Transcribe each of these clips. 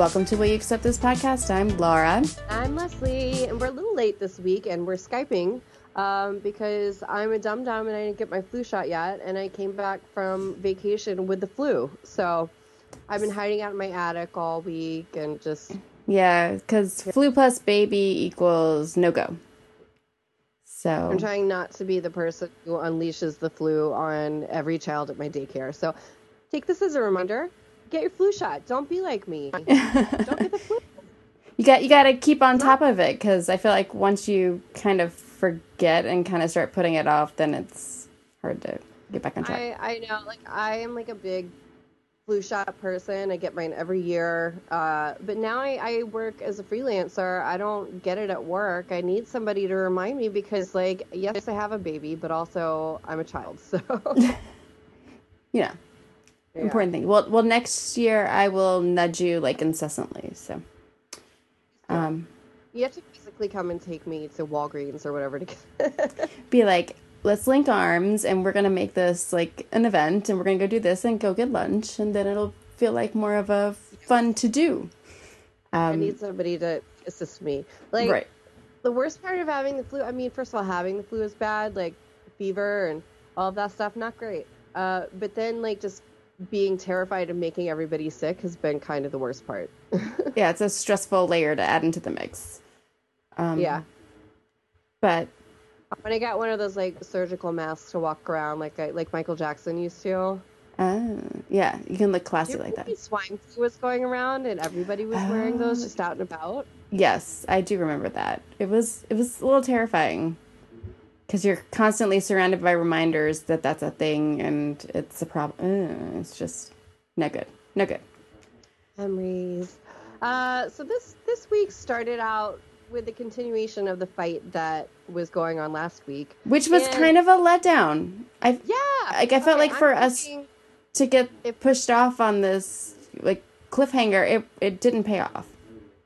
Welcome to Will You Accept This podcast. I'm Laura. I'm Leslie, and we're a little late this week, and we're Skyping um, because I'm a dum dum and I didn't get my flu shot yet, and I came back from vacation with the flu. So I've been hiding out in my attic all week and just. Yeah, because flu plus baby equals no go. So I'm trying not to be the person who unleashes the flu on every child at my daycare. So take this as a reminder get your flu shot. Don't be like me. Don't get the flu. You got you got to keep on top of it because I feel like once you kind of forget and kind of start putting it off, then it's hard to get back on track. I, I know, like I am like a big flu shot person. I get mine every year. Uh, but now I, I work as a freelancer. I don't get it at work. I need somebody to remind me because, like, yes, I have a baby, but also I'm a child. So, yeah. Yeah. Important thing. Well, well, next year I will nudge you like incessantly. So, um, you have to physically come and take me to Walgreens or whatever to get. be like, let's link arms and we're gonna make this like an event and we're gonna go do this and go get lunch and then it'll feel like more of a fun to do. Um, I need somebody to assist me. Like, right. the worst part of having the flu. I mean, first of all, having the flu is bad. Like fever and all of that stuff, not great. Uh, but then like just being terrified of making everybody sick has been kind of the worst part. yeah, it's a stressful layer to add into the mix. Um, yeah. But when I got one of those like surgical masks to walk around like I, like Michael Jackson used to. Uh, yeah, you can look classy like that. Swine flu was going around and everybody was wearing those just out and about. Yes, I do remember that. It was it was a little terrifying because you're constantly surrounded by reminders that that's a thing and it's a problem. It's just no good, no good. Memories. Uh, so this this week started out with the continuation of the fight that was going on last week, which was and, kind of a letdown. I yeah, like I felt like for us to get it pushed off on this like cliffhanger, it it didn't pay off.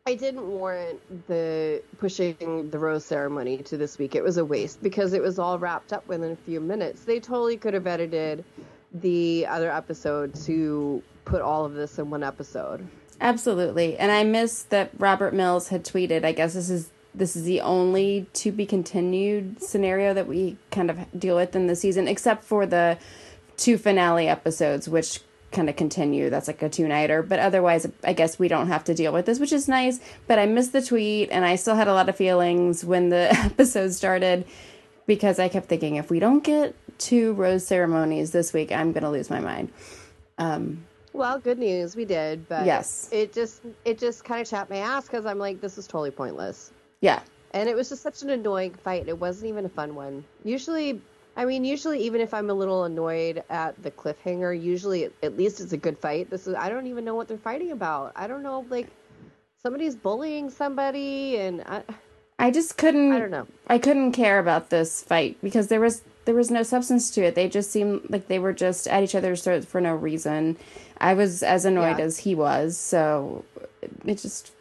I didn't warrant the pushing the rose ceremony to this week. It was a waste because it was all wrapped up within a few minutes. They totally could have edited the other episode to put all of this in one episode. Absolutely. And I missed that Robert Mills had tweeted, I guess this is this is the only to be continued scenario that we kind of deal with in the season except for the two finale episodes which kind of continue. That's like a two nighter. But otherwise, I guess we don't have to deal with this, which is nice. But I missed the tweet and I still had a lot of feelings when the episode started because I kept thinking if we don't get two rose ceremonies this week, I'm going to lose my mind. Um, well, good news, we did, but yes, it just it just kind of chapped my ass because I'm like, this is totally pointless. Yeah, and it was just such an annoying fight. It wasn't even a fun one. Usually, I mean, usually, even if I'm a little annoyed at the cliffhanger, usually at least it's a good fight. This is I don't even know what they're fighting about. I don't know, like somebody's bullying somebody, and I, I just couldn't. I don't know. I couldn't care about this fight because there was there was no substance to it. They just seemed like they were just at each other's throats for no reason. I was as annoyed yeah. as he was, so it just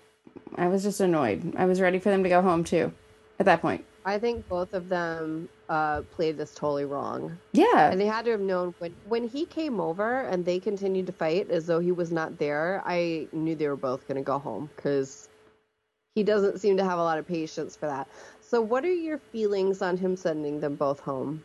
I was just annoyed. I was ready for them to go home too. At that point. I think both of them uh, played this totally wrong. Yeah, and they had to have known when when he came over and they continued to fight as though he was not there. I knew they were both going to go home because he doesn't seem to have a lot of patience for that. So, what are your feelings on him sending them both home?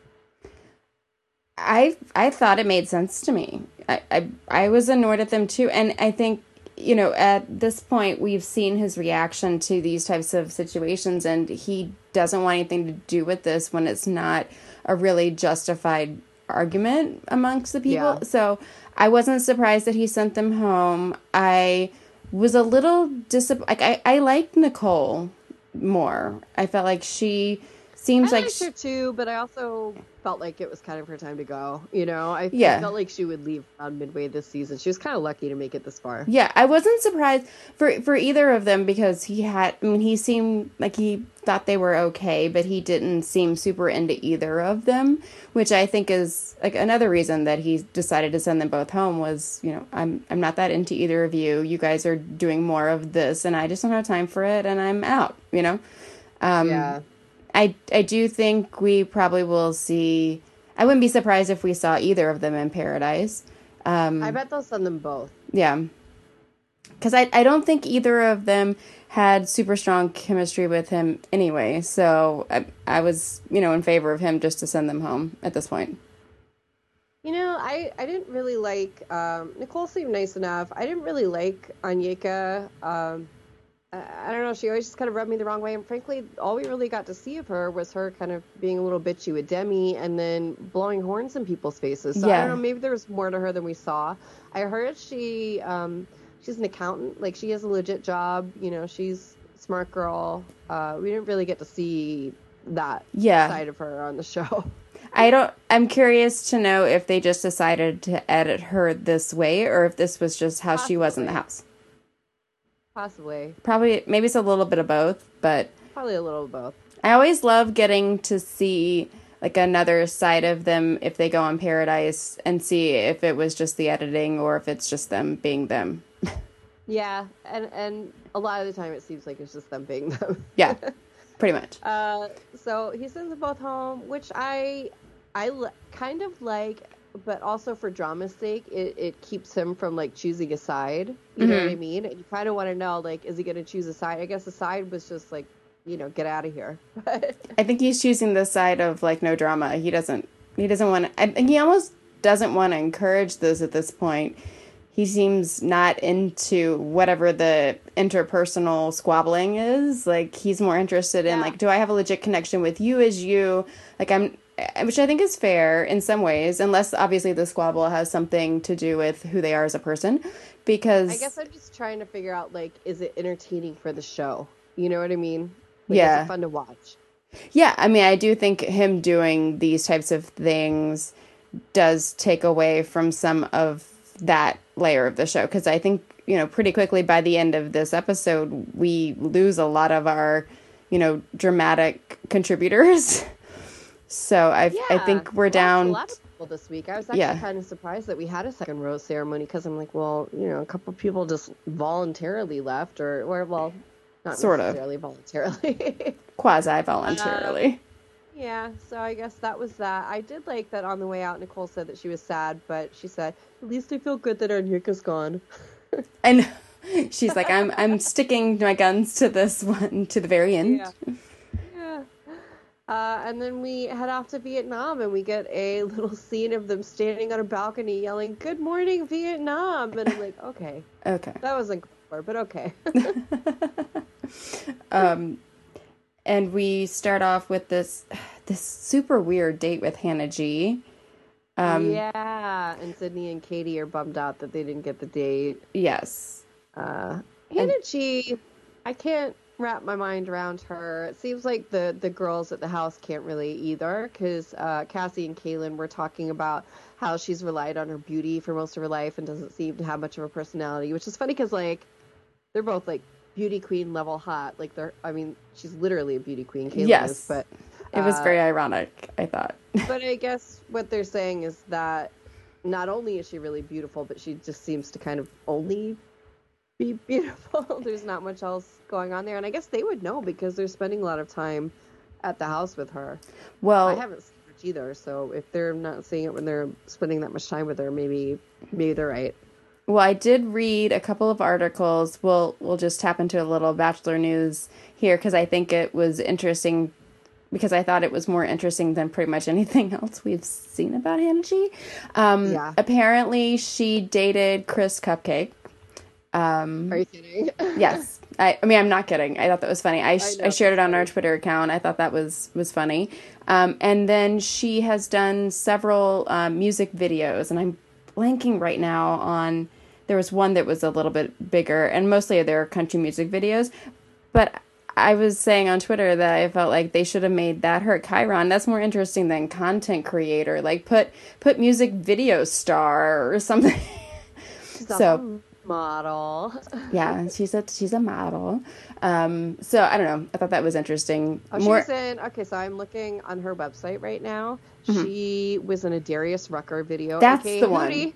I I thought it made sense to me. I, I I was annoyed at them too, and I think you know, at this point, we've seen his reaction to these types of situations, and he doesn't want anything to do with this when it's not a really justified argument amongst the people. Yeah. So I wasn't surprised that he sent them home. I was a little disappointed. Like, I, I liked Nicole more. I felt like she seems I like she- her too, but I also felt like it was kind of her time to go. You know, I yeah. felt like she would leave on midway this season. She was kind of lucky to make it this far. Yeah, I wasn't surprised for for either of them because he had. I mean, he seemed like he thought they were okay, but he didn't seem super into either of them, which I think is like another reason that he decided to send them both home was, you know, I'm I'm not that into either of you. You guys are doing more of this, and I just don't have time for it, and I'm out. You know. Um, yeah. I I do think we probably will see. I wouldn't be surprised if we saw either of them in Paradise. Um, I bet they'll send them both. Yeah, because I I don't think either of them had super strong chemistry with him anyway. So I I was you know in favor of him just to send them home at this point. You know, I, I didn't really like um, Nicole seemed nice enough. I didn't really like Onyeka. Um, I, don't know. She always just kind of rubbed me the wrong way. And frankly, all we really got to see of her was her kind of being a little bitchy with Demi and then blowing horns in people's faces. So yeah. I don't know. Maybe there was more to her than we saw. I heard she um, she's an accountant. Like she has a legit job. You know, she's smart girl. Uh, we didn't really get to see that yeah. side of her on the show. I don't. I'm curious to know if they just decided to edit her this way, or if this was just how Possibly. she was in the house. Possibly. Probably. Maybe it's a little bit of both, but probably a little of both. I always love getting to see like another side of them if they go on Paradise and see if it was just the editing or if it's just them being them. yeah, and and a lot of the time it seems like it's just them being them. yeah. Pretty much. Uh, so he sends them both home, which I I l- kind of like, but also for drama's sake, it, it keeps him from like choosing a side. You mm-hmm. know what I mm-hmm. mean? You kind of want to know, like, is he going to choose a side? I guess the side was just like, you know, get out of here. I think he's choosing the side of like no drama. He doesn't. He doesn't want. to... I think he almost doesn't want to encourage this at this point he seems not into whatever the interpersonal squabbling is. Like he's more interested in yeah. like, do I have a legit connection with you as you? Like I'm, Uh, which I think is fair in some ways, unless obviously the squabble has something to do with who they are as a person. Because I guess I'm just trying to figure out like, is it entertaining for the show? You know what I mean? Like, yeah, fun to watch. Yeah, I mean, I do think him doing these types of things does take away from some of that layer of the show because I think you know pretty quickly by the end of this episode we lose a lot of our you know dramatic contributors. so I yeah, I think we're down. A lot of people this week. I was actually yeah. kind of surprised that we had a second rose ceremony because I'm like, well, you know, a couple people just voluntarily left, or or well, not sort necessarily of voluntarily, quasi voluntarily. Um, yeah, so I guess that was that. I did like that on the way out. Nicole said that she was sad, but she said, "At least I feel good that Onyeka's gone." and she's like, "I'm I'm sticking my guns to this one to the very end." Yeah. Uh, and then we head off to Vietnam, and we get a little scene of them standing on a balcony yelling, "Good morning, Vietnam!" And I'm like, "Okay, okay, that wasn't clear, but okay." um and we start off with this this super weird date with Hannah G. Um, yeah, and Sydney and Katie are bummed out that they didn't get the date. Yes. Uh, Hannah and, G, I can't wrap my mind around her. It seems like the the girls at the house can't really either, because uh, Cassie and Caelynn were talking about how she's relied on her beauty for most of her life and doesn't seem to have much of a personality, which is funny because like they're both like beauty queen level hot. Like they're, I mean, she's literally a beauty queen. Caelynn yes, is, but uh, it was very uh, ironic. I thought. but I guess what they're saying is that not only is she really beautiful, but she just seems to kind of only be beautiful. There's not much else going on there, and I guess they would know because they're spending a lot of time at the house with her. Well, I haven't seen much either, so if they're not seeing it when they're spending that much time with her, maybe maybe they're right. Well, I did read a couple of articles. We'll we'll just tap into a little bachelor news here because I think it was interesting because I thought it was more interesting than pretty much anything else we've seen about Hannah G. Um, yeah. Apparently, she dated Chris Cupcake. Um, Are you kidding? yes. I, I mean, I'm not kidding. I thought that was funny. I, sh- I, I shared it on our Twitter account. I thought that was was funny. Um, and then she has done several um, music videos, and I'm blanking right now on there was one that was a little bit bigger, and mostly they're country music videos. But I was saying on Twitter that I felt like they should have made that her Chiron. That's more interesting than content creator. Like put put music video star or something. so model. yeah, she's a she's a model. Um, so I don't know. I thought that was interesting. Oh, More... she's in. Okay, so I'm looking on her website right now. Mm-hmm. She was in a Darius Rucker video. That's the one.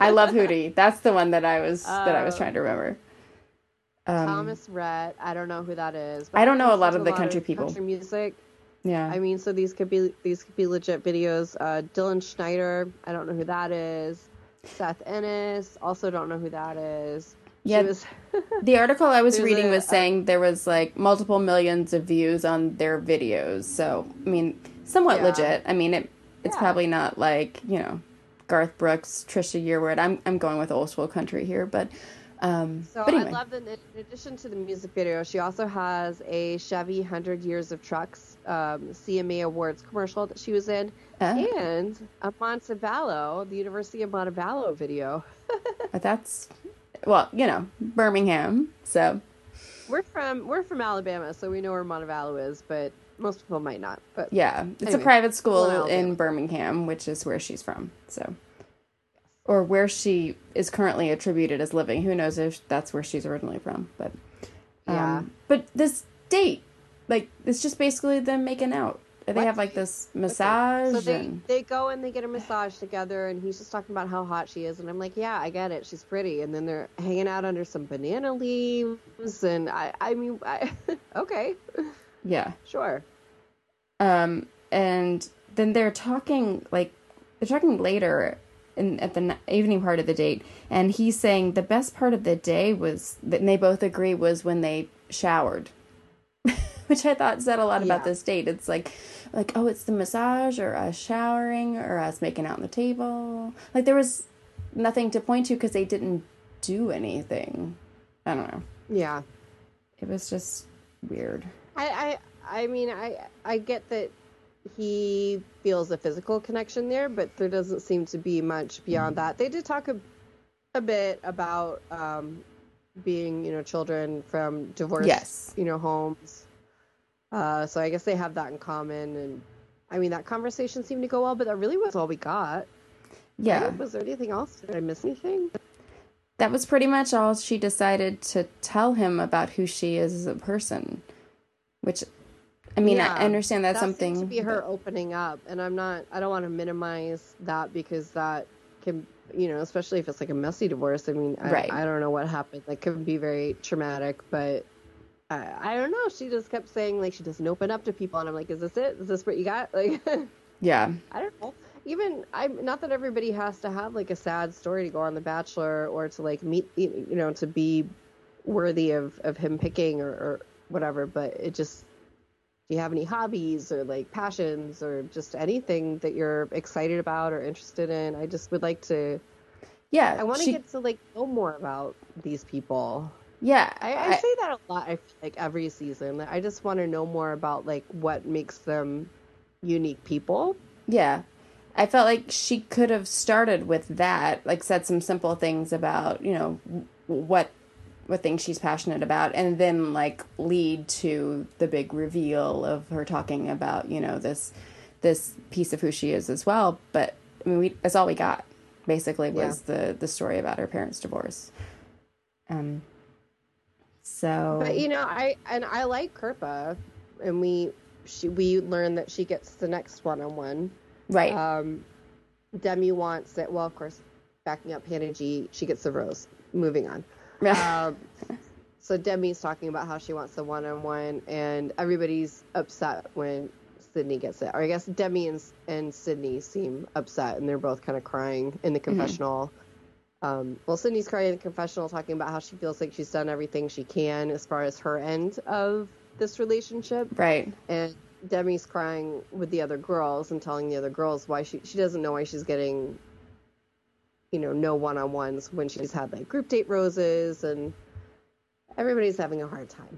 I love Hootie. That's the one that I was uh, that I was trying to remember. Um, Thomas Rhett. I don't know who that is. I don't know a lot of the country of people. Country music. Yeah. I mean, so these could be these could be legit videos. Uh, Dylan Schneider. I don't know who that is. Seth Ennis. Also don't know who that is. Yeah. Was... the article I was reading a, was saying there was like multiple millions of views on their videos. So, I mean, somewhat yeah. legit. I mean, it it's yeah. probably not like, you know, Garth Brooks, Trisha Yearwood. I'm I'm going with old school country here, but um, so but anyway. I love that in addition to the music video, she also has a Chevy Hundred Years of Trucks um, CMA Awards commercial that she was in, uh, and a Montevallo, the University of Montevallo video. that's well, you know, Birmingham. So we're from we're from Alabama, so we know where Montevallo is, but most people might not. But yeah, it's anyway, a private school in Birmingham, which is where she's from. So or where she is currently attributed as living. Who knows if that's where she's originally from? But um, yeah. But this date, like, it's just basically them making out. They what? have like this massage. Okay. So they and... they go and they get a massage together, and he's just talking about how hot she is, and I'm like, yeah, I get it, she's pretty. And then they're hanging out under some banana leaves, and I I mean, I, okay, yeah, sure. Um, and then they're talking like they're talking later in, at the evening part of the date, and he's saying the best part of the day was, and they both agree, was when they showered, which I thought said a lot about yeah. this date. It's like, like oh, it's the massage or us showering or us making out on the table. Like there was nothing to point to because they didn't do anything. I don't know. Yeah, it was just weird. I I I mean I I get that he feels a physical connection there, but there doesn't seem to be much beyond that. They did talk a, a bit about um, being, you know, children from divorced, yes. you know, homes. Uh, so I guess they have that in common. And I mean, that conversation seemed to go well, but that really was all we got. Yeah. Was there anything else? Did I miss anything? That was pretty much all she decided to tell him about who she is as a person, which I mean, yeah, I understand that's that something to be her but... opening up, and I'm not. I don't want to minimize that because that can, you know, especially if it's like a messy divorce. I mean, I, right. I don't know what happened. That can be very traumatic, but I, I don't know. She just kept saying like she doesn't open up to people, and I'm like, is this it? Is this what you got? Like, yeah. I don't know. Even I'm not that everybody has to have like a sad story to go on The Bachelor or to like meet, you know, to be worthy of of him picking or, or whatever. But it just do you have any hobbies or like passions or just anything that you're excited about or interested in? I just would like to. Yeah, I want to she... get to like know more about these people. Yeah, I, I, I, say that a lot. I feel like every season, I just want to know more about like what makes them unique people. Yeah, I felt like she could have started with that, like said some simple things about you know what what things she's passionate about and then like lead to the big reveal of her talking about you know this this piece of who she is as well but i mean we that's all we got basically was yeah. the the story about her parents divorce um so but you know i and i like Kirpa, and we she we learn that she gets the next one-on-one right um demi wants it well of course backing up hannah g she gets the rose moving on um, so Demi's talking about how she wants the one-on-one, and everybody's upset when Sydney gets it. Or I guess Demi and, and Sydney seem upset, and they're both kind of crying in the mm-hmm. confessional. Mm-hmm. Um, well, Sydney's crying in the confessional, talking about how she feels like she's done everything she can as far as her end of this relationship. Right. And Demi's crying with the other girls and telling the other girls why she she doesn't know why she's getting you know, no one on ones when she's had like group date roses and everybody's having a hard time.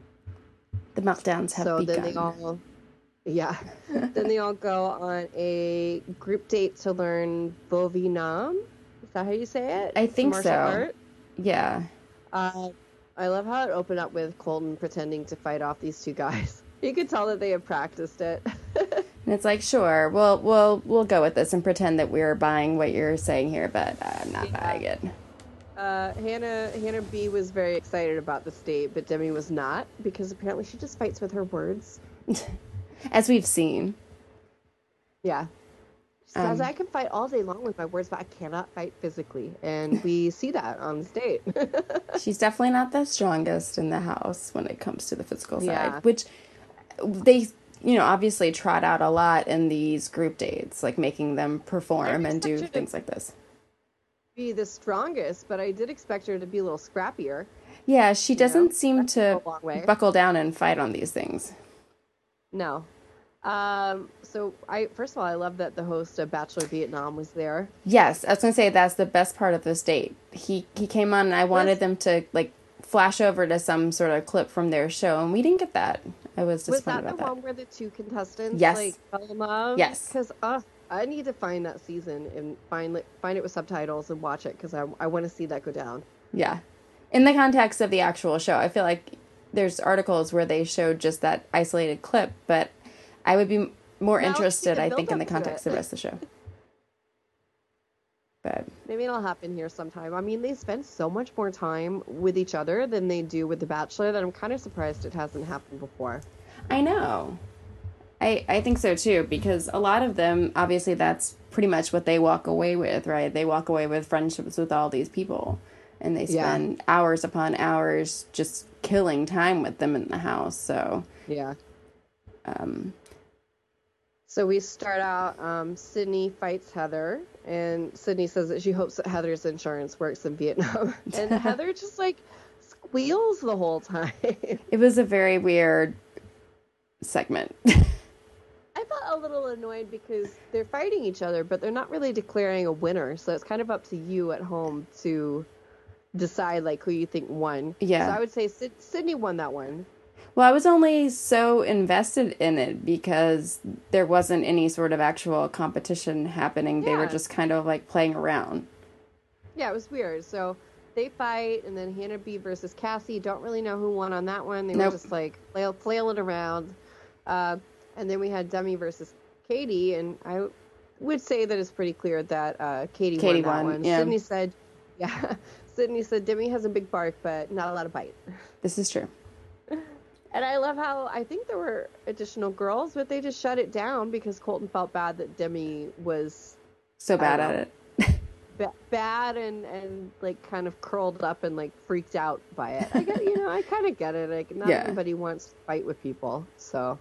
The meltdowns have so begun. then they all, yeah, then they all go on a group date to learn Vovinam. Is that how you say it? I think so. Art. Yeah. Uh, I love how it opened up with Colton pretending to fight off these two guys. You could tell that they have practiced it. And it's like, sure, we'll we'll we'll go with this and pretend that we're buying what you're saying here, but I'm not yeah. buying it. Uh, Hannah Hannah B was very excited about the state, but Demi was not because apparently she just fights with her words, as we've seen. Yeah, um, I can fight all day long with my words, but I cannot fight physically, and we see that on the date. she's definitely not the strongest in the house when it comes to the physical side, yeah. which they you know, obviously trot out a lot in these group dates, like making them perform and do things like this. be the strongest, but I did expect her to be a little scrappier. Yeah, she doesn't know? seem to buckle down and fight on these things. No. Um, so I first of all, I love that the host of Bachelor Vietnam was there. Yes, I was gonna say that's the best part of this date. He he came on, and I wanted them to like flash over to some sort of clip from their show, and we didn't get that. I was disappointed about that. was that the one where the two contestants yes. like fell in love? Yes, because uh, I need to find that season and find find it with subtitles and watch it because I I want to see that go down. Yeah, in the context of the actual show, I feel like there's articles where they showed just that isolated clip, but I would be more now interested, I think, in the context of the rest of the show. But maybe it'll happen here sometime. I mean, they spend so much more time with each other than they do with The Bachelor that I'm kind of surprised it hasn't happened before. I know. I, I think so too, because a lot of them, obviously, that's pretty much what they walk away with, right? They walk away with friendships with all these people, and they spend yeah. hours upon hours just killing time with them in the house. So, yeah. Um, so we start out. Um, Sydney fights Heather, and Sydney says that she hopes that Heather's insurance works in Vietnam, and Heather just like squeals the whole time. It was a very weird segment. I felt a little annoyed because they're fighting each other, but they're not really declaring a winner. So it's kind of up to you at home to decide like who you think won. Yeah. So I would say Sydney won that one. Well, I was only so invested in it because there wasn't any sort of actual competition happening. Yeah. They were just kind of like playing around. Yeah, it was weird. So they fight, and then Hannah B versus Cassie. Don't really know who won on that one. They nope. were just like flail, flailing around. Uh, and then we had Demi versus Katie, and I would say that it's pretty clear that uh, Katie, Katie won that one. Yeah. Sydney said, "Yeah." Sydney said Demi has a big bark, but not a lot of bite. This is true. And I love how I think there were additional girls, but they just shut it down because Colton felt bad that Demi was so bad at it. b- bad and and like kind of curled up and like freaked out by it. I get, you know, I kind of get it. Like not yeah. everybody wants to fight with people, so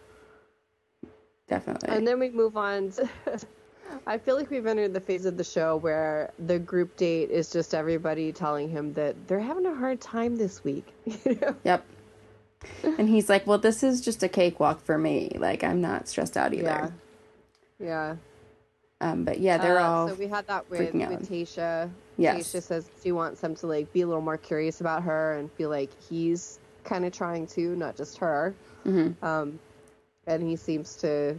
definitely. And then we move on. To, I feel like we've entered the phase of the show where the group date is just everybody telling him that they're having a hard time this week. You know? Yep and he's like, "Well, this is just a cakewalk for me. Like, I'm not stressed out either." Yeah. Yeah. Um, but yeah, they're uh, all. So we had that with, with Tayshia. Yes. Tayshia says she wants him to like be a little more curious about her and feel like he's kind of trying to, not just her. Mm-hmm. Um, and he seems to.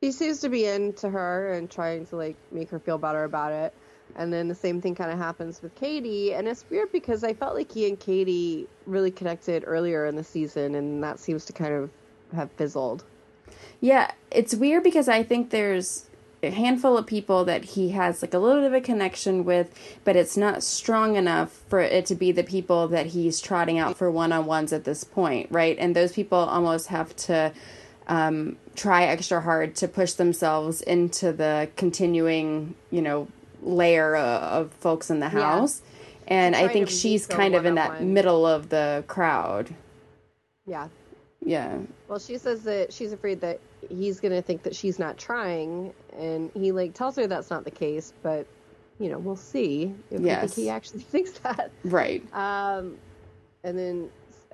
He seems to be into her and trying to like make her feel better about it. And then the same thing kind of happens with Katie. And it's weird because I felt like he and Katie really connected earlier in the season, and that seems to kind of have fizzled. Yeah, it's weird because I think there's a handful of people that he has like a little bit of a connection with, but it's not strong enough for it to be the people that he's trotting out for one on ones at this point, right? And those people almost have to um, try extra hard to push themselves into the continuing, you know, layer of folks in the house. Yeah. And I think she's kind of in that middle of the crowd. Yeah. Yeah. Well, she says that she's afraid that he's going to think that she's not trying and he like tells her that's not the case, but you know, we'll see if yes. he actually thinks that. Right. Um and then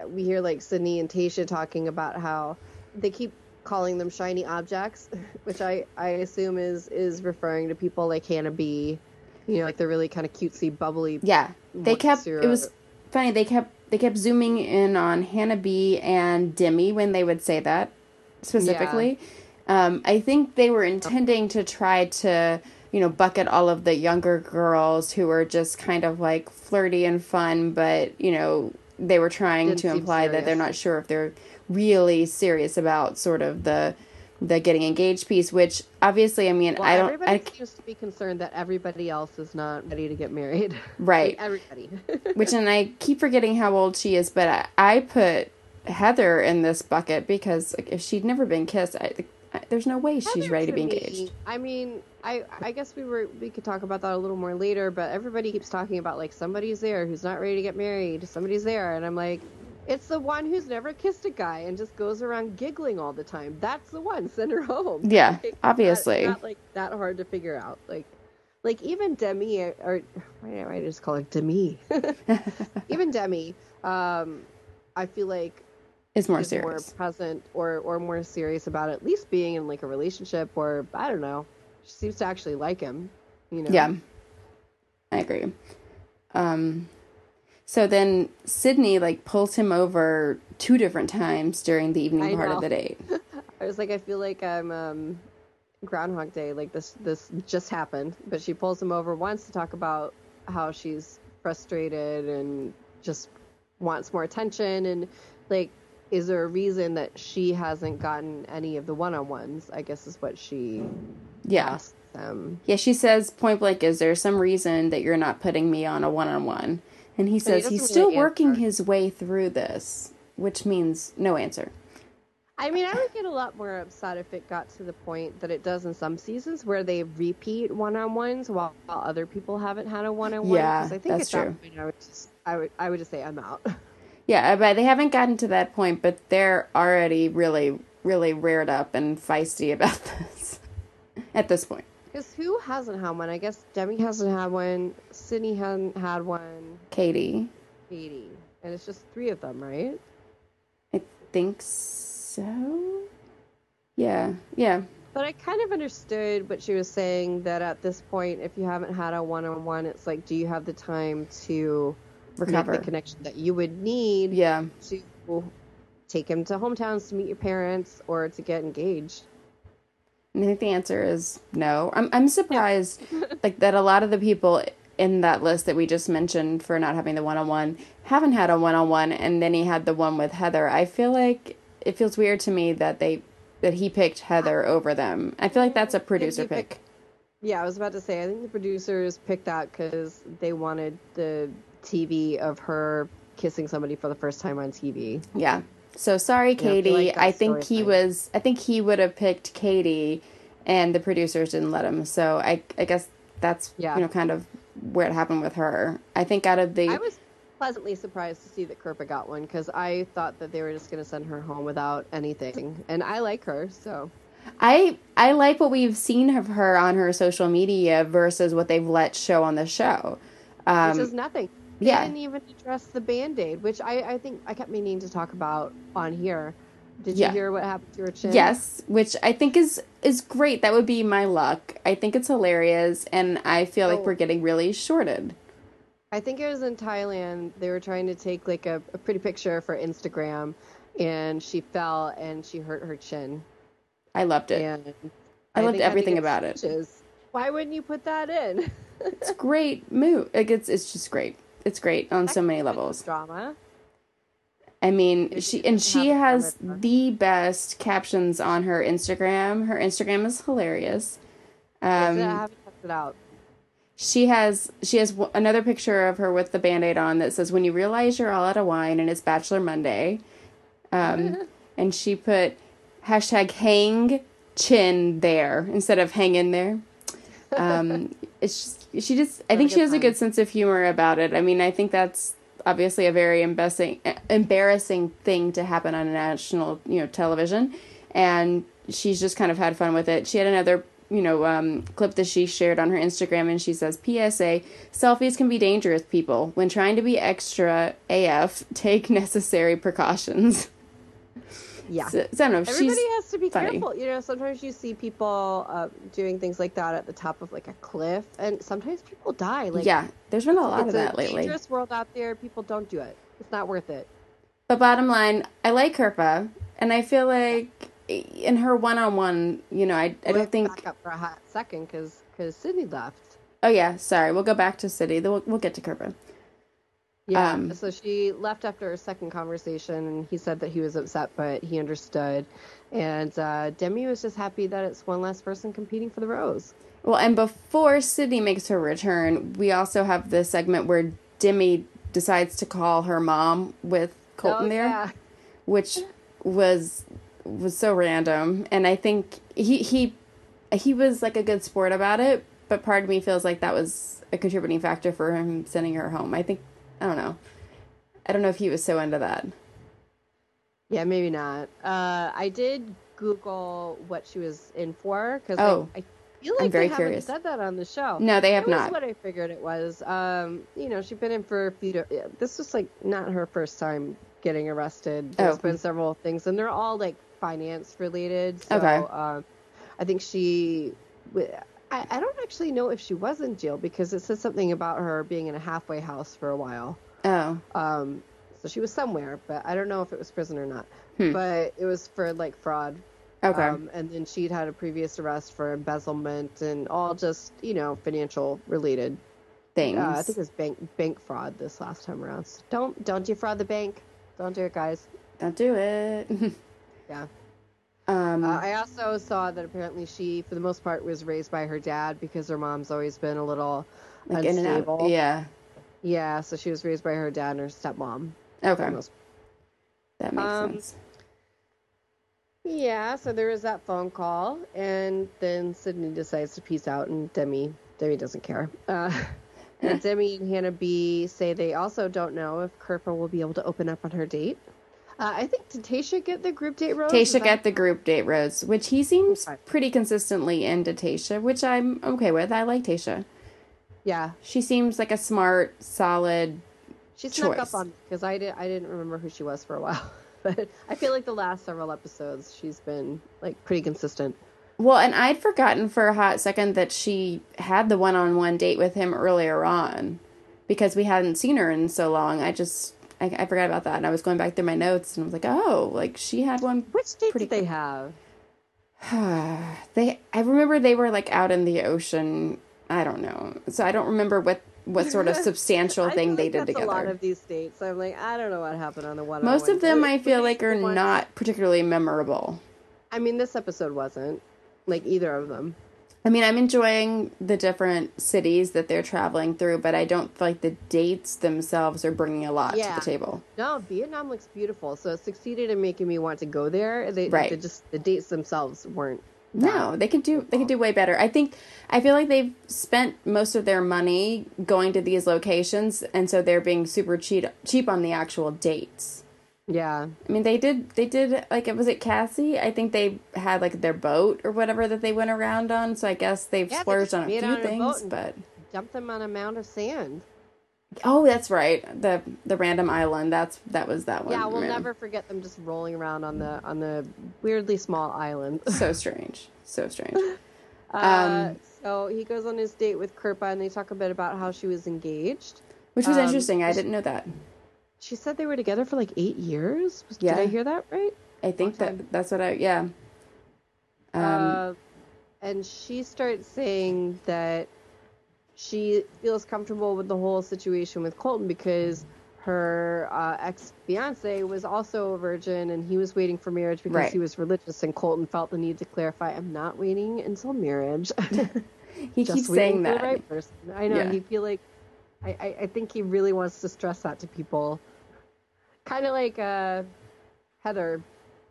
we hear like Sydney and Tayshia talking about how they keep calling them shiny objects, which I, I assume is is referring to people like Hannah B. You know, like they're really kind of cutesy, bubbly. Yeah, they kept. It was funny. They kept they kept zooming in on Hannah B. and Demi when they would say that specifically. Yeah. Um, I think they were intending to try to you know bucket all of the younger girls who were just kind of like flirty and fun, but you know they were trying Didn't to imply that they're not sure if they're really serious about sort of the the getting engaged piece, which obviously, I mean, well, I don't. Everybody I seems to be concerned that everybody else is not ready to get married. Right. like everybody. which, and I keep forgetting how old she is, but I, I put Heather in this bucket because like, if she'd never been kissed, I, I, there's no way Heather she's ready to be engaged. Me, I mean, I I guess we were we could talk about that a little more later, but everybody keeps talking about like somebody's there who's not ready to get married, somebody's there, and I'm like, it's the one who's never kissed a guy and just goes around giggling all the time. That's the one. Send her home. Yeah, like, obviously. Not, not, like that hard to figure out. Like, like even Demi or why do I just call it Demi? even Demi, um, I feel like is more is serious, more present, or or more serious about at least being in like a relationship, or I don't know. She seems to actually like him. You know. Yeah, I agree. Um, so then Sydney like pulls him over two different times during the evening I part know. of the date. I was like, I feel like I'm um, Groundhog Day. Like this, this just happened. But she pulls him over once to talk about how she's frustrated and just wants more attention and like is there a reason that she hasn't gotten any of the one-on-ones i guess is what she yeah asks them yeah she says point blank is there some reason that you're not putting me on a one-on-one and he says he he's still really working his way through this which means no answer I mean, I would get a lot more upset if it got to the point that it does in some seasons where they repeat one-on-ones while, while other people haven't had a one-on-one. Yeah, I think that's true. That point, I would just, I would, I would just say I'm out. Yeah, uh, but they haven't gotten to that point, but they're already really, really reared up and feisty about this at this point. Because who hasn't had one? I guess Demi hasn't had one. Sydney hasn't had one. Katie. Katie, and it's just three of them, right? I think so. Yeah, yeah. But I kind of understood what she was saying that at this point, if you haven't had a one on one, it's like, do you have the time to recover the connection that you would need yeah. to take him to hometowns to meet your parents or to get engaged? And I think the answer is no. I'm I'm surprised like that a lot of the people in that list that we just mentioned for not having the one on one haven't had a one on one and then he had the one with Heather. I feel like it feels weird to me that they that he picked Heather over them. I feel like that's a producer pick. pick. Yeah, I was about to say I think the producers picked that because they wanted the TV of her kissing somebody for the first time on TV. Yeah. So sorry, Katie. Yeah, I, like I think he was. I think he would have picked Katie, and the producers didn't let him. So I, I guess that's yeah. you know kind of where it happened with her. I think out of the. I was pleasantly surprised to see that Kirpa got one because I thought that they were just going to send her home without anything, and I like her so. I I like what we've seen of her on her social media versus what they've let show on the show. Um, Which is nothing. They yeah. didn't even address the band aid, which I, I think I kept meaning to talk about on here. Did yeah. you hear what happened to your chin? Yes, which I think is is great. That would be my luck. I think it's hilarious, and I feel like oh. we're getting really shorted. I think it was in Thailand. They were trying to take like a, a pretty picture for Instagram, and she fell and she hurt her chin. I loved it. And I, I loved everything about it. Why wouldn't you put that in? it's great move. Like it's it's just great. It's great on so many levels. Drama. I mean, she and she has the best captions on her Instagram. Her Instagram is hilarious. Um, I haven't checked it out. She has she has another picture of her with the band-aid on that says, "When you realize you're all out of wine and it's Bachelor Monday," um, and she put hashtag hang chin there instead of hang in there. Um, it's just, she just I think she has a good sense of humor about it. I mean, I think that's obviously a very embarrassing embarrassing thing to happen on national you know television, and she's just kind of had fun with it. She had another you know um, clip that she shared on her Instagram, and she says, "PSA: Selfies can be dangerous. People, when trying to be extra AF, take necessary precautions." Yeah. So, so I don't know. Everybody has to be funny. careful. You know, sometimes you see people uh, doing things like that at the top of like a cliff, and sometimes people die. Like, yeah, there's been a lot of that lately. Dangerous world out there. People don't do it. It's not worth it. But bottom line, I like Kirpa, and I feel like in her one-on-one, you know, I I don't think back up for a hot second because because Sydney left. Oh yeah, sorry. We'll go back to Sydney. We'll, we'll get to Kirpa. Yeah. Um, so she left after a second conversation, and he said that he was upset, but he understood. And uh, Demi was just happy that it's one less person competing for the rose. Well, and before Sydney makes her return, we also have the segment where Demi decides to call her mom with Colton oh, there, yeah. which was was so random. And I think he he he was like a good sport about it, but part of me feels like that was a contributing factor for him sending her home. I think I don't know. I don't know if he was so into that. Yeah, maybe not. Uh, I did Google what she was in for because oh. I, I feel like I'm very they curious. Haven't said that on the show. No, they have not. what I figured it was. Um, you know, she's been in for a few. This was like not her first time getting arrested. There's oh. been several things, and they're all like finance related. So, okay. Uh, I think she. I, I don't actually know if she was in jail because it says something about her being in a halfway house for a while. Oh. Um. So she was somewhere, but I don't know if it was prison or not. Hmm. But it was for like fraud Okay. Um, and then she'd had a previous arrest for embezzlement and all just, you know, financial related things. Uh, I think it was bank bank fraud this last time around. So don't don't defraud the bank. Don't do it, guys. Don't do it. yeah. Um, uh, I also saw that apparently she, for the most part, was raised by her dad because her mom's always been a little like unstable. Yeah. Yeah, so she was raised by her dad and her stepmom. Okay. That makes um, sense. Yeah, so there was that phone call, and then Sydney decides to peace out, and Demi Demi doesn't care. Uh, and Demi and Hannah B say they also don't know if Kirpa will be able to open up on her date. Uh, I think did Tayshia get the group date rose? Tayshia get the group date rose, which he seems pretty consistently into Tayshia, which I'm okay with. I like Tayshia. Yeah, she seems like a smart, solid. She snuck choice. up on because I did. I didn't remember who she was for a while. but I feel like the last several episodes she's been like pretty consistent. Well, and I'd forgotten for a hot second that she had the one-on-one date with him earlier on because we hadn't seen her in so long. I just I, I forgot about that, and I was going back through my notes, and I was like, oh, like she had one. Which date did they have? they I remember they were like out in the ocean. I don't know, so I don't remember what what sort of substantial thing they did together. A lot of these dates, I'm like, I don't know what happened on the one. Most of them, I feel like, are not particularly memorable. I mean, this episode wasn't like either of them. I mean, I'm enjoying the different cities that they're traveling through, but I don't feel like the dates themselves are bringing a lot yeah. to the table. No, Vietnam looks beautiful, so it succeeded in making me want to go there. They, right. They just the dates themselves weren't no, they can do they can do way better. I think I feel like they've spent most of their money going to these locations and so they're being super cheap cheap on the actual dates. Yeah. I mean they did they did like it was it Cassie? I think they had like their boat or whatever that they went around on, so I guess they've yeah, splurged they on a few on things, but dumped them on a mound of sand. Oh, that's right. The the random island. That's that was that one. Yeah, we'll random. never forget them just rolling around on the on the weirdly small island. so strange. So strange. Uh, um, so he goes on his date with Kirpa, and they talk a bit about how she was engaged, which was um, interesting. I didn't know that. She said they were together for like eight years. Yeah. Did I hear that right? I think that that's what I yeah. Um, uh, and she starts saying that she feels comfortable with the whole situation with Colton because her uh, ex fiance was also a virgin and he was waiting for marriage because right. he was religious and Colton felt the need to clarify I'm not waiting until marriage. he keeps saying that. right person. I know. Yeah. He feel like I, I, I, think he really wants to stress that to people. Kind of like uh, Heather.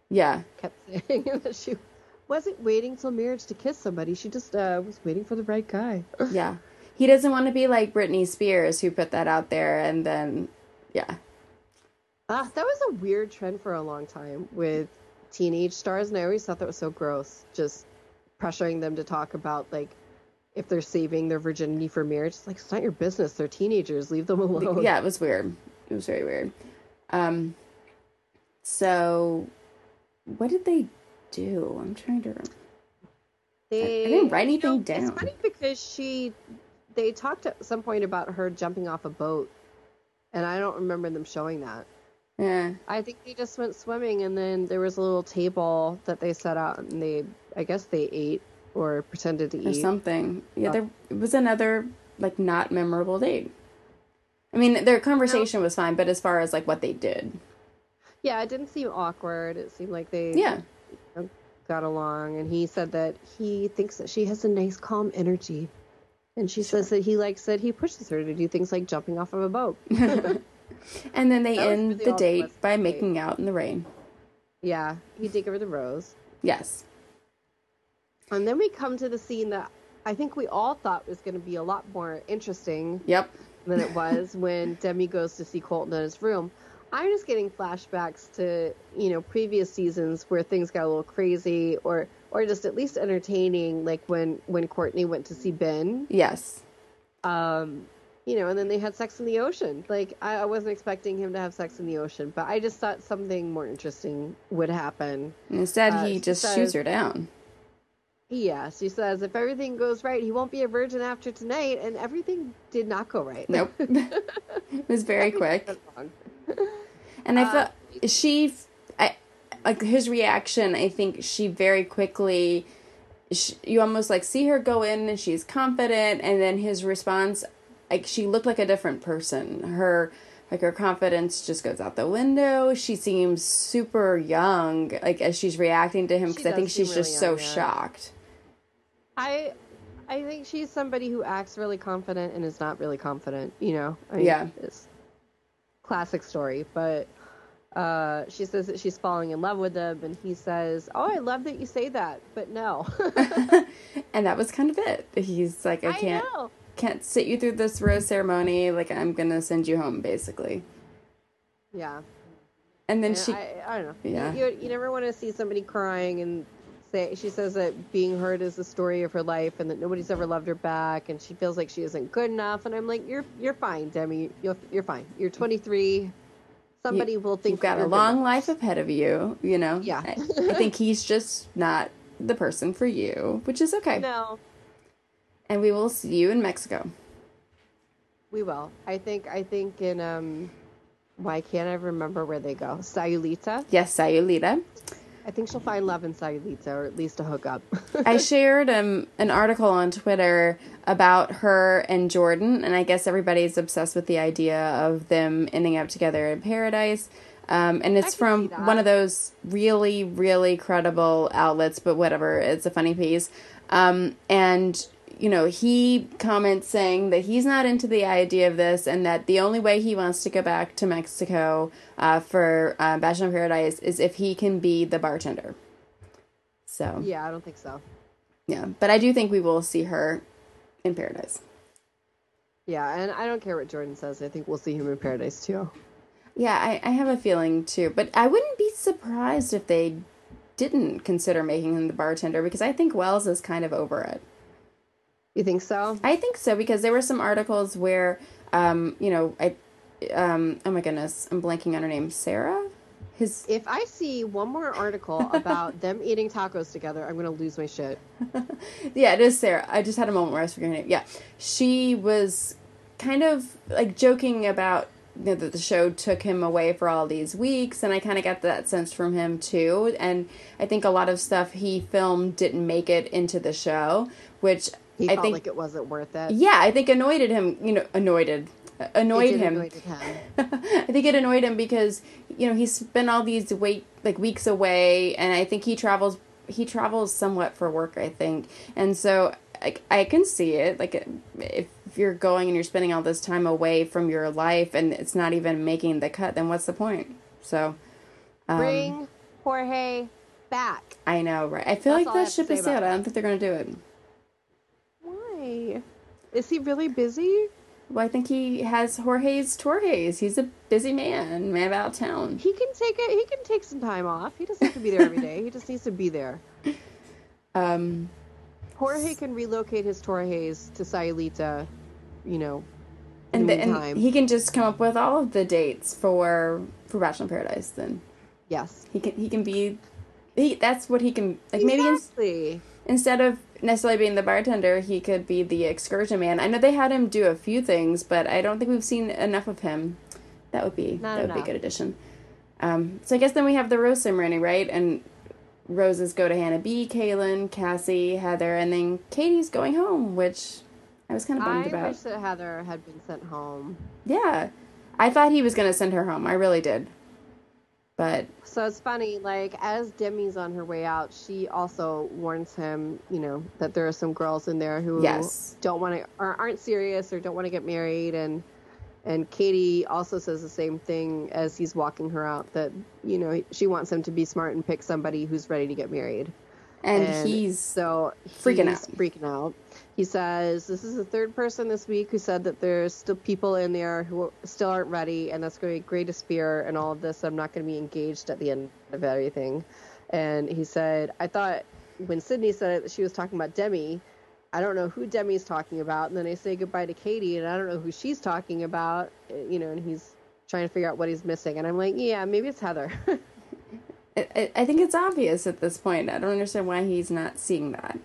Yeah. Kept saying that she wasn't waiting till marriage to kiss somebody. She just uh, was waiting for the right guy. yeah he doesn't want to be like Britney Spears who put that out there and then yeah. Uh, that was a weird trend for a long time with teenage stars and I always thought that was so gross just pressuring them to talk about like if they're saving their virginity for marriage. It's like it's not your business. They're teenagers. Leave them alone. Yeah, it was weird. It was very weird. Um so what did they do? I'm trying to remember. They, I didn't write anything you know, down. It's funny because she they talked at some point about her jumping off a boat, and I don't remember them showing that. Yeah. I think they just went swimming, and then there was a little table that they set out, and they, I guess they ate or pretended to or eat. something. Yeah, there it was another like not memorable date. I mean, their conversation was fine, but as far as like what they did, yeah, it didn't seem awkward. It seemed like they yeah got along, and he said that he thinks that she has a nice, calm energy. And she sure. says that he likes that he pushes her to do things like jumping off of a boat. and then they end really the date by making out in the rain. Yeah, he did give her the rose. Yes. And then we come to the scene that I think we all thought was going to be a lot more interesting. Yep. Than it was when Demi goes to see Colton in his room. I'm just getting flashbacks to you know previous seasons where things got a little crazy, or or just at least entertaining. Like when when Courtney went to see Ben. Yes. Um, you know, and then they had sex in the ocean. Like I, I, wasn't expecting him to have sex in the ocean, but I just thought something more interesting would happen. instead, uh, he just says, shoots her down. Yeah, she says if everything goes right, he won't be a virgin after tonight, and everything did not go right. Nope, it was very quick. and I uh, felt she, I like his reaction. I think she very quickly. She, you almost like see her go in and she's confident, and then his response like she looked like a different person. Her like her confidence just goes out the window. She seems super young, like as she's reacting to him, because I think she's really just young, so yeah. shocked. I, I think she's somebody who acts really confident and is not really confident. You know, I mean, yeah, it's classic story. But uh, she says that she's falling in love with him, and he says, "Oh, I love that you say that, but no." and that was kind of it. He's like, "I can't." I can't sit you through this rose ceremony. Like I'm gonna send you home, basically. Yeah. And then and she. I, I, don't know. Yeah. You, you never want to see somebody crying and say. She says that being hurt is the story of her life, and that nobody's ever loved her back, and she feels like she isn't good enough. And I'm like, you're you're fine, Demi. You're you're fine. You're 23. Somebody you, will think you've got a long life ahead of you. You know. Yeah. I, I think he's just not the person for you, which is okay. No, and we will see you in Mexico. We will. I think. I think in um, why can't I remember where they go? Sayulita. Yes, Sayulita. I think she'll find love in Sayulita, or at least a hookup. I shared um, an article on Twitter about her and Jordan, and I guess everybody's obsessed with the idea of them ending up together in paradise. Um, and it's from one of those really, really credible outlets, but whatever, it's a funny piece. Um, and you know, he comments saying that he's not into the idea of this and that the only way he wants to go back to Mexico uh, for uh, Bachelor in Paradise is if he can be the bartender. So. Yeah, I don't think so. Yeah, but I do think we will see her in Paradise. Yeah, and I don't care what Jordan says. I think we'll see him in Paradise too. Yeah, I, I have a feeling too. But I wouldn't be surprised if they didn't consider making him the bartender because I think Wells is kind of over it. You think so? I think so because there were some articles where, um, you know, I, um, oh my goodness, I'm blanking on her name, Sarah. His. If I see one more article about them eating tacos together, I'm gonna lose my shit. yeah, it is Sarah. I just had a moment where I was forgetting it. Yeah, she was kind of like joking about you know, that the show took him away for all these weeks, and I kind of got that sense from him too. And I think a lot of stuff he filmed didn't make it into the show, which he I felt think, like it wasn't worth it. Yeah, I think annoyed him. You know, annoyed annoyed him. him. I think it annoyed him because you know he's spent all these wait like weeks away, and I think he travels. He travels somewhat for work, I think, and so I, I can see it. Like if you're going and you're spending all this time away from your life, and it's not even making the cut, then what's the point? So um, bring Jorge back. I know, right? I feel That's like that ship is sailed. I don't think they're gonna do it. Is he really busy? Well, I think he has Jorge's Torres. He's a busy man, man about town. He can take it. He can take some time off. He doesn't have to be there every day. He just needs to be there. Um, Jorge can relocate his Torres to Sayulita, you know, and, the, and he can just come up with all of the dates for for Bachelor in Paradise. Then, yes, he can. He can be. He that's what he can like. Exactly. Maybe in, instead of necessarily being the bartender, he could be the excursion man. I know they had him do a few things, but I don't think we've seen enough of him. That would be Not that enough. would be a good addition. Um, so I guess then we have the rose ceremony, right? And roses go to Hannah B, Caelynn, Cassie, Heather, and then Katie's going home, which I was kind of bummed I about. I wish that Heather had been sent home. Yeah, I thought he was going to send her home. I really did. But so it's funny, like as Demi's on her way out, she also warns him, you know, that there are some girls in there who yes. don't want to or aren't serious or don't want to get married and and Katie also says the same thing as he's walking her out that, you know, she wants him to be smart and pick somebody who's ready to get married. And, and he's so freaking he's out. Freaking out. He says this is the third person this week who said that there's still people in there who still aren't ready, and that's going to be greatest fear and all of this. I'm not going to be engaged at the end of everything. And he said, I thought when Sydney said it, she was talking about Demi. I don't know who Demi's talking about, and then I say goodbye to Katie, and I don't know who she's talking about. You know, and he's trying to figure out what he's missing, and I'm like, yeah, maybe it's Heather. I, I think it's obvious at this point. I don't understand why he's not seeing that,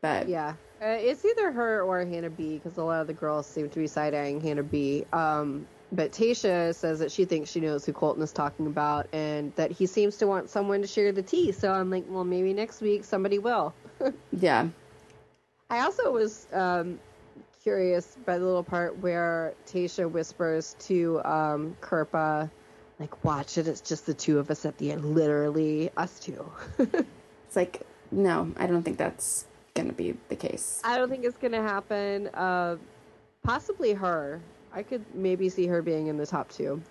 but yeah, uh, it's either her or Hannah B because a lot of the girls seem to be side eyeing Hannah B. Um, but Tayshia says that she thinks she knows who Colton is talking about and that he seems to want someone to share the tea. So I'm like, well, maybe next week somebody will. yeah. I also was um, curious by the little part where Tayshia whispers to um, Kirpa, like, watch it, it's just the two of us at the end. Literally, us two. it's like, no, I don't think that's going to be the case. I don't think it's going to happen. Uh, possibly her. I could maybe see her being in the top two.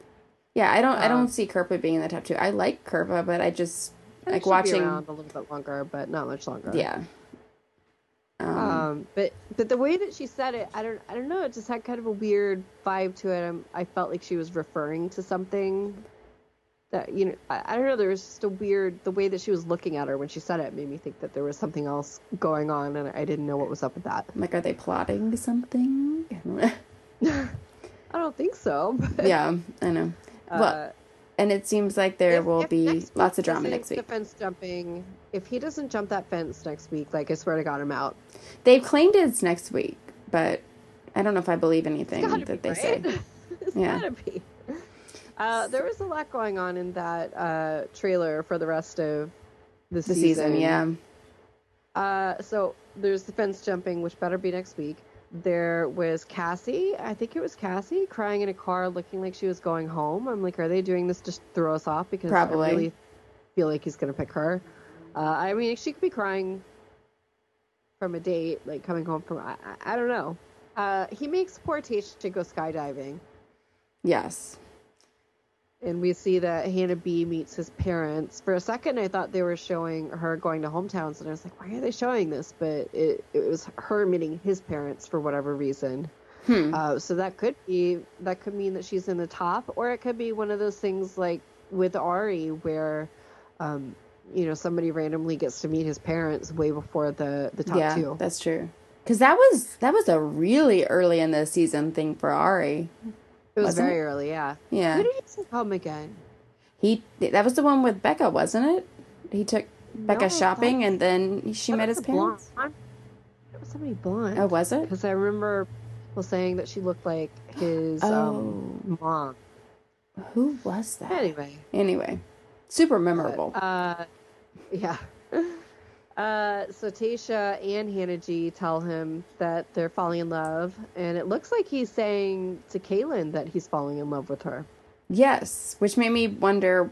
Yeah, I don't. Um, I don't see Kirpa being in the top two. I like Kirpa, but I just I like watching a little bit longer, but not much longer. Yeah. Um, um, but but the way that she said it, I don't I don't know. It just had kind of a weird vibe to it. I'm, I felt like she was referring to something that you know. I, I don't know. There was just a weird the way that she was looking at her when she said it made me think that there was something else going on, and I didn't know what was up with that. Like, are they plotting something? I don't think so. But, yeah, I know. Uh, well, and it seems like there if, will if be lots of drama next week. The fence jumping. If he doesn't jump that fence next week, like I swear to God, I'm out. They've claimed it's next week, but I don't know if I believe anything that be, they right? say. it's yeah. gotta be. Uh, there was a lot going on in that uh, trailer for the rest of the, the season. season. Yeah. Uh, so there's the fence jumping, which better be next week there was Cassie. I think it was Cassie crying in a car, looking like she was going home. I'm like, are they doing this to throw us off? Because Probably. I really feel like he's gonna pick her. Uh, I mean, she could be crying from a date, like coming home from. I, I don't know. Uh, he makes poor Tayshia go skydiving. Yes and we see that Hannah B meets his parents. For a second, I thought they were showing her going to hometowns, and I was like, why are they showing this? But it, it was her meeting his parents for whatever reason. Hmm. Uh, so that could be that could mean that she's in the top, or it could be one of those things like with Ari, where um, you know somebody randomly gets to meet his parents way before the the top yeah, two. That's true. Because that was that was a really early in the season thing for Ari. It was very it? early, yeah. Yeah. Who did he take home again? He that was the one with Becca, wasn't it? He took Becca no, shopping, and then she met his parents. Blonde. It was somebody blonde. Oh, was it? Because I remember people saying that she looked like his um, oh. um, mom. Who was that? Anyway. Anyway, super memorable. But, uh, yeah. Uh, so Tayshia and Hannah G tell him that they're falling in love, and it looks like he's saying to Caelynn that he's falling in love with her. Yes, which made me wonder: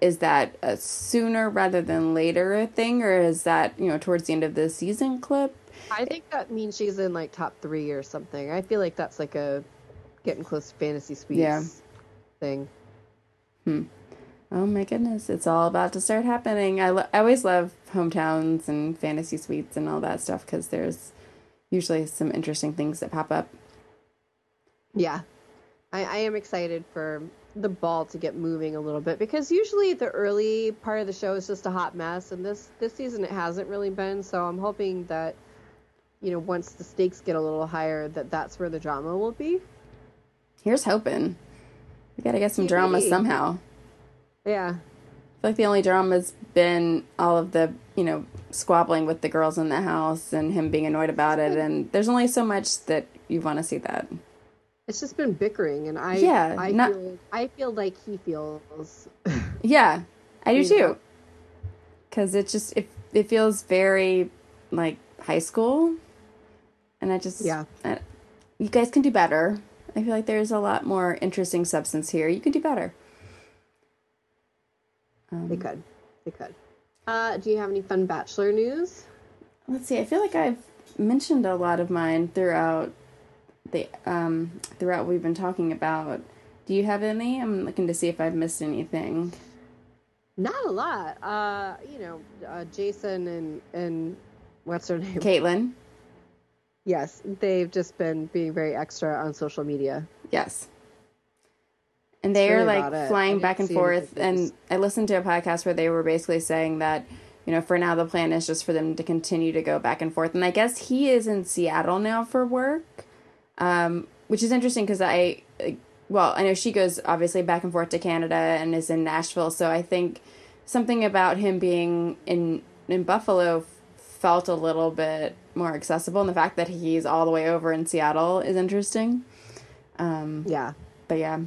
is that a sooner rather than later thing, or is that you know towards the end of the season clip? I think that means she's in like top three or something. I feel like that's like a getting close to fantasy suites yeah. thing. Hmm. Oh my goodness, it's all about to start happening. I, lo- I always love hometowns and fantasy suites and all that stuff because there's usually some interesting things that pop up. Yeah, I, I am excited for the ball to get moving a little bit because usually the early part of the show is just a hot mess, and this this season it hasn't really been. So I'm hoping that you know once the stakes get a little higher, that that's where the drama will be. Here's hoping. We gotta get some drama somehow. Yeah. I feel like the only drama's been all of the, you know, squabbling with the girls in the house and him being annoyed about it. And there's only so much that you want to see that. It's just been bickering, and I yeah, I not, feel I feel like he feels. yeah, I do too. Because it just it it feels very like high school, and I just yeah. I, you guys can do better. I feel like there's a lot more interesting substance here. You can do better. Um, they could. They could. Uh, do you have any fun Bachelor news? Let's see. I feel like I've mentioned a lot of mine throughout the um throughout we've been talking about. Do you have any? I'm looking to see if I've missed anything. Not a lot. Uh, you know, uh, Jason and and what's her name? Kaitlyn. Yes, they've just been being very extra on social media. Yes and they are like flying back and forth. And I listened to a podcast where they were basically saying that you know, for now the plan is just for them to continue to go back and forth. And I guess he is in Seattle now for work, um, which is interesting because I, well, I know she goes obviously back and forth to Canada and is in Nashville. So I think something about him being in in Buffalo felt a little bit more accessible, and the fact that he's all the way over in Seattle is interesting. Um, yeah, but yeah.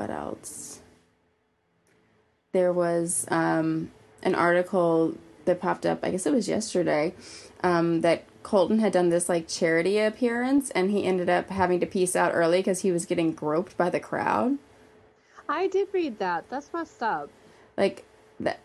What else? there was um, an article that popped up, I guess it was yesterday, um, that Colton had done this like charity appearance and he ended up having to peace out early because he was getting groped by the crowd. I did read that. That's messed up. Like,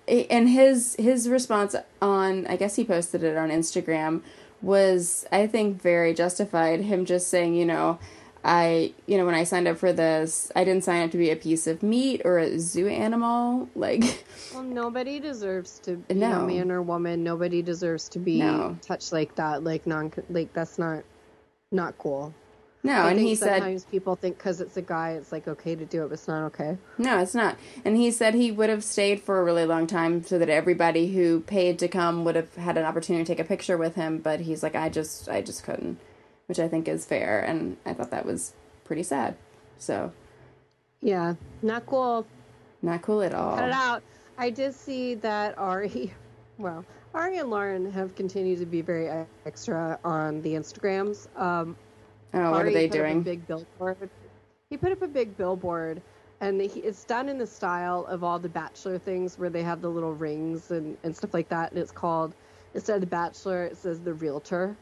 and his his response on I guess he posted it on Instagram was I think very justified. Him just saying, you know, I, you know, when I signed up for this, I didn't sign up to be a piece of meat or a zoo animal. Like, well, nobody deserves to be no. a man or woman. Nobody deserves to be no. touched like that. Like non, like that's not, not cool. No, I and he said sometimes people think because it's a guy, it's like okay to do it, but it's not okay. No, it's not. And he said he would have stayed for a really long time so that everybody who paid to come would have had an opportunity to take a picture with him. But he's like, I just, I just couldn't which I think is fair. And I thought that was pretty sad. So, yeah, not cool. Not cool at all. Cut it out. I did see that Ari, well, Ari and Lauren have continued to be very extra on the Instagrams. Um, oh, what Ari are they doing? big billboard. He put up a big billboard, and he, it's done in the style of all the Bachelor things, where they have the little rings and, and stuff like that. And it's called instead of the Bachelor, it says the Realtor.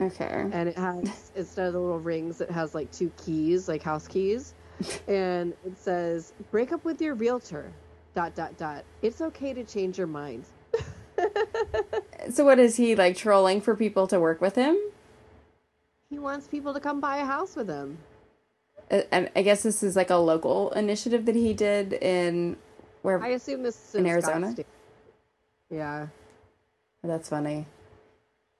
Okay. And it has instead of the little rings, it has like two keys, like house keys, and it says "Break up with your realtor." Dot dot dot. It's okay to change your mind. so what is he like trolling for people to work with him? He wants people to come buy a house with him. Uh, and I guess this is like a local initiative that he did in where I assume this is in, in Arizona. Yeah. That's funny.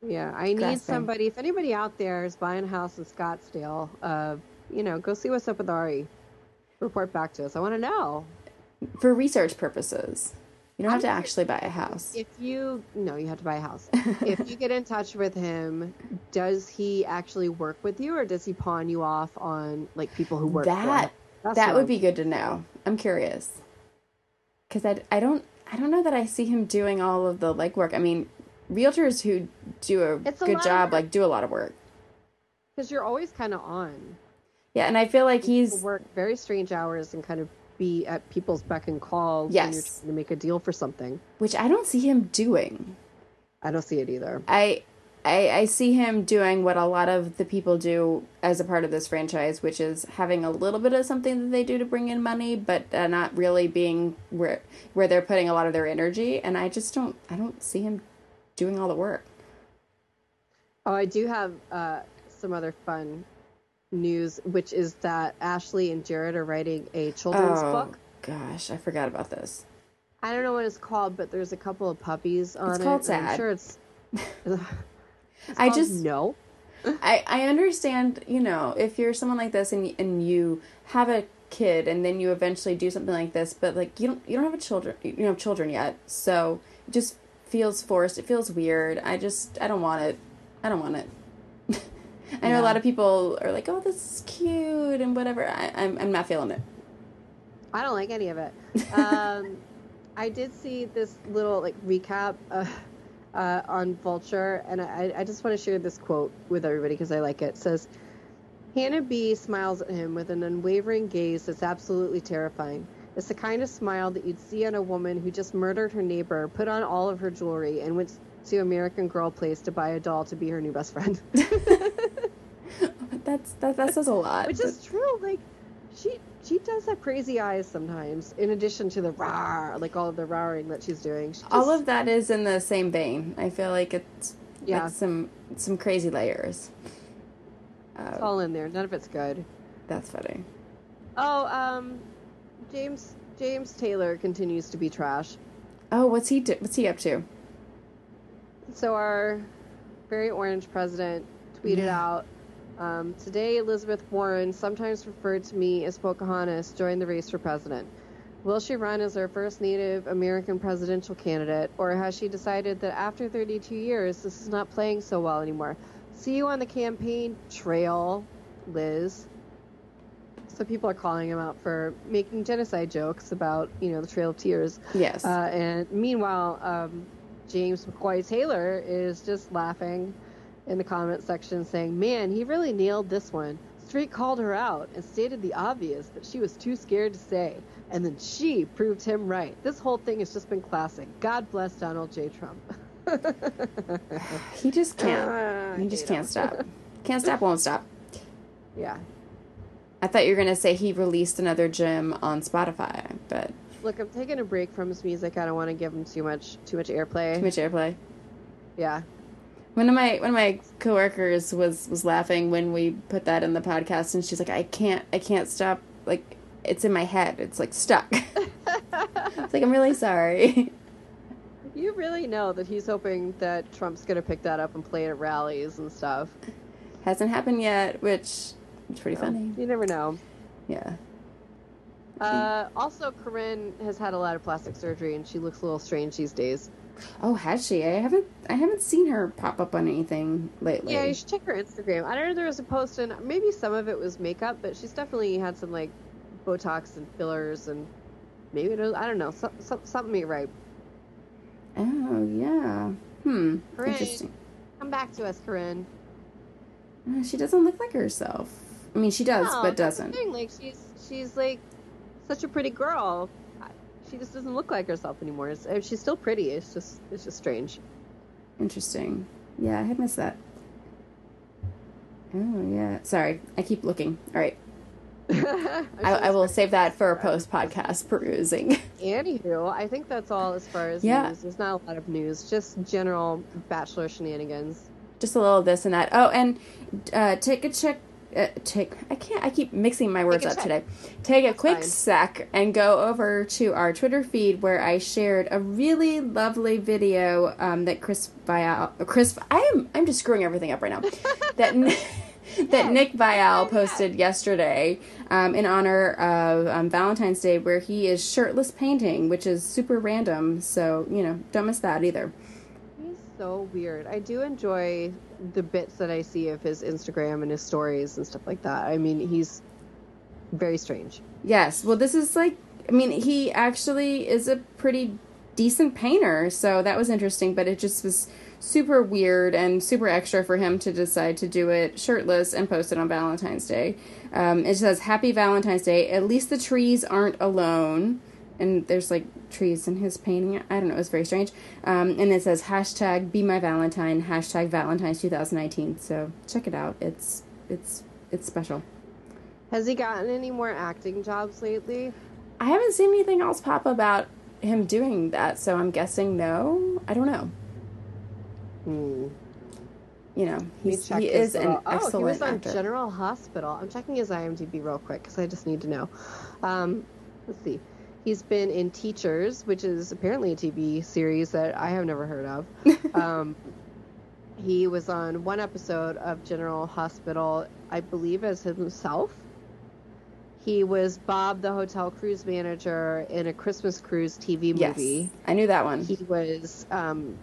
Yeah, I need somebody. If anybody out there is buying a house in Scottsdale, uh, you know, go see what's up with Ari. Report back to us. I want to know. For research purposes. You don't have to actually buy a house. If you no, you have to buy a house. if you get in touch with him, does he actually work with you, or does he pawn you off on like people who work? That that would be good to know. I'm curious because I I don't I don't know that I see him doing all of the legwork. I mean, realtors who do a it's good a job like do a lot of work. Because you're always kind of on. Yeah and i feel like he's work very strange hours and kind of be at people's beck and call yes. when you're trying to make a deal for something. Which i don't see him doing. I don't see it either. I I, I see him doing what a lot of the people do as a part of this franchise, which is having a little bit of something that they do to bring in money, but uh, not really being where where they're putting a lot of their energy. And I just don't I don't see him doing all the work. Oh, I do have uh, some other fun news, which is that Ashley and Jared are writing a children's oh, book. Gosh, I forgot about this. I don't know what it's called, but there's a couple of puppies on it's it. Called sad. I'm sure it's. it's I just no. I I understand, you know, if you're someone like this and and you have a kid and then you eventually do something like this, but like you don't you don't have a children you don't have children yet, so just feels forced. It feels weird. I just I don't want it. I don't want it. I know yeah. a lot of people are like, "Oh, this is cute" and whatever. I, I'm I'm not feeling it. I don't like any of it. Um, I did see this little like recap uh, uh, on Vulture, and I, I just want to share this quote with everybody because I like it. It says, "Hannah B smiles at him with an unwavering gaze that's absolutely terrifying." It's the kind of smile that you'd see on a woman who just murdered her neighbor, put on all of her jewelry, and went to American Girl Place to buy a doll to be her new best friend. That's that, that says a lot. Which is true. Like she she does have crazy eyes sometimes. In addition to the rah, like all of the roaring that she's doing. She just, all of that is in the same vein. I feel like it's yeah some some crazy layers. It's uh, all in there. None of it's good. That's funny. Oh, um, James James Taylor continues to be trash. Oh, what's he do- what's he up to? So our very orange president tweeted yeah. out um, today Elizabeth Warren, sometimes referred to me as Pocahontas, joined the race for president. Will she run as her first Native American presidential candidate, or has she decided that after 32 years, this is not playing so well anymore? See you on the campaign trail, Liz. So people are calling him out for making genocide jokes about, you know, the Trail of Tears. Yes. Uh, and meanwhile, um, James McCoy Taylor is just laughing in the comment section, saying, "Man, he really nailed this one." Street called her out and stated the obvious that she was too scared to say, and then she proved him right. This whole thing has just been classic. God bless Donald J. Trump. he just can't. Uh, he just can't him. stop. Can't stop, won't stop. Yeah. I thought you were gonna say he released another gem on Spotify, but look, I'm taking a break from his music. I don't want to give him too much too much airplay. Too much airplay. Yeah. One of my one of my coworkers was was laughing when we put that in the podcast, and she's like, "I can't, I can't stop. Like, it's in my head. It's like stuck." it's like I'm really sorry. You really know that he's hoping that Trump's gonna pick that up and play it at rallies and stuff. Hasn't happened yet, which it's pretty funny. You never know. Yeah. Uh, also, Corinne has had a lot of plastic surgery, and she looks a little strange these days. Oh, has she? I haven't. I haven't seen her pop up on anything lately. Yeah, you should check her Instagram. I don't know. There was a post, and maybe some of it was makeup, but she's definitely had some like Botox and fillers, and maybe it was, I don't know. Some, some, something ain't right. Oh yeah. Hmm. Corinne, Interesting. Come back to us, Corinne. Uh, she doesn't look like herself. I mean, she does, no, but doesn't. Thing. Like she's she's like such a pretty girl. She just doesn't look like herself anymore. It's, she's still pretty. It's just it's just strange. Interesting. Yeah, I had missed that. Oh yeah. Sorry, I keep looking. All right. I, I, will save that for a post podcast perusing. Anywho, I think that's all as far as yeah. news. There's not a lot of news, just general bachelor shenanigans. Just a little this and that. Oh, and uh, take a check uh, take I can't I keep mixing my words up check. today. Take a quick fine. sec and go over to our Twitter feed where I shared a really lovely video um, that Chris Viall Chris I am I'm just screwing everything up right now. that that Nick Viall posted yesterday um, in honor of um, Valentine's Day, where he is shirtless painting, which is super random. So you know, don't miss that either. So weird. I do enjoy the bits that I see of his Instagram and his stories and stuff like that. I mean, he's very strange. Yes. Well, this is like, I mean, he actually is a pretty decent painter, so that was interesting, but it just was super weird and super extra for him to decide to do it shirtless and post it on Valentine's Day. Um, it says, Happy Valentine's Day. At least the trees aren't alone and there's like trees in his painting. I don't know. It was very strange. Um, and it says hashtag Be My Valentine hashtag Valentine's 2019. So check it out. It's it's it's special. Has he gotten any more acting jobs lately? I haven't seen anything else pop about him doing that, so I'm guessing no. I don't know. Hmm. You know, he's, he is an oh, excellent he was on actor. General Hospital. I'm checking his IMDb real quick because I just need to know. Um, let's see. He's been in Teachers, which is apparently a TV series that I have never heard of. um, he was on one episode of General Hospital, I believe, as himself. He was Bob, the hotel cruise manager, in a Christmas cruise TV movie. Yes, I knew that one. He was um,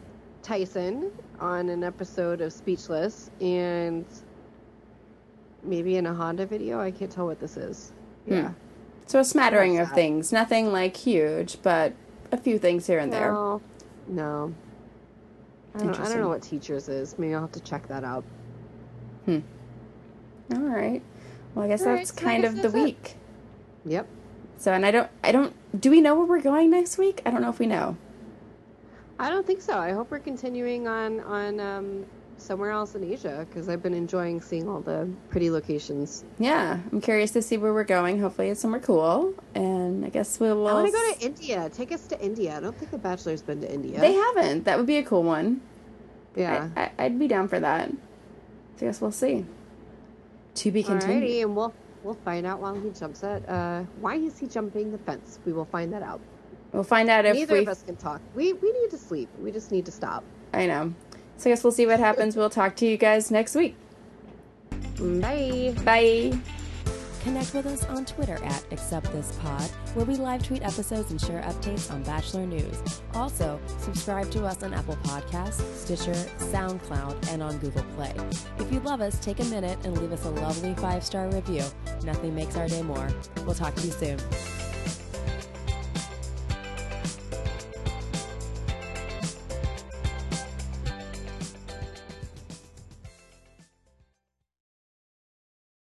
Tyson on an episode of Speechless, and maybe in a Honda video. I can't tell what this is. Hmm. Yeah. So a smattering of things, nothing like huge, but a few things here and no, there. No. I don't, I don't know what teachers is. Maybe I'll have to check that out. Hmm. All right. Well, I guess All that's right, so kind of the week. It. Yep. So, and I don't, I don't, do we know where we're going next week? I don't know if we know. I don't think so. I hope we're continuing on on um, somewhere else in Asia because I've been enjoying seeing all the pretty locations. Yeah, I'm curious to see where we're going. Hopefully, it's somewhere cool. And I guess we'll. I want to go to India. Take us to India. I don't think the Bachelor's been to India. They haven't. That would be a cool one. Yeah, I, would be down for that. So I guess we'll see. To be continued. Alrighty, and we'll we'll find out while he jumps it. Uh, why is he jumping the fence? We will find that out. We'll find out if neither we... of us can talk. We we need to sleep. We just need to stop. I know. So I guess we'll see what happens. We'll talk to you guys next week. Bye. Bye. Connect with us on Twitter at AcceptThisPod, where we live tweet episodes and share updates on Bachelor news. Also, subscribe to us on Apple Podcasts, Stitcher, SoundCloud, and on Google Play. If you love us, take a minute and leave us a lovely five star review. Nothing makes our day more. We'll talk to you soon.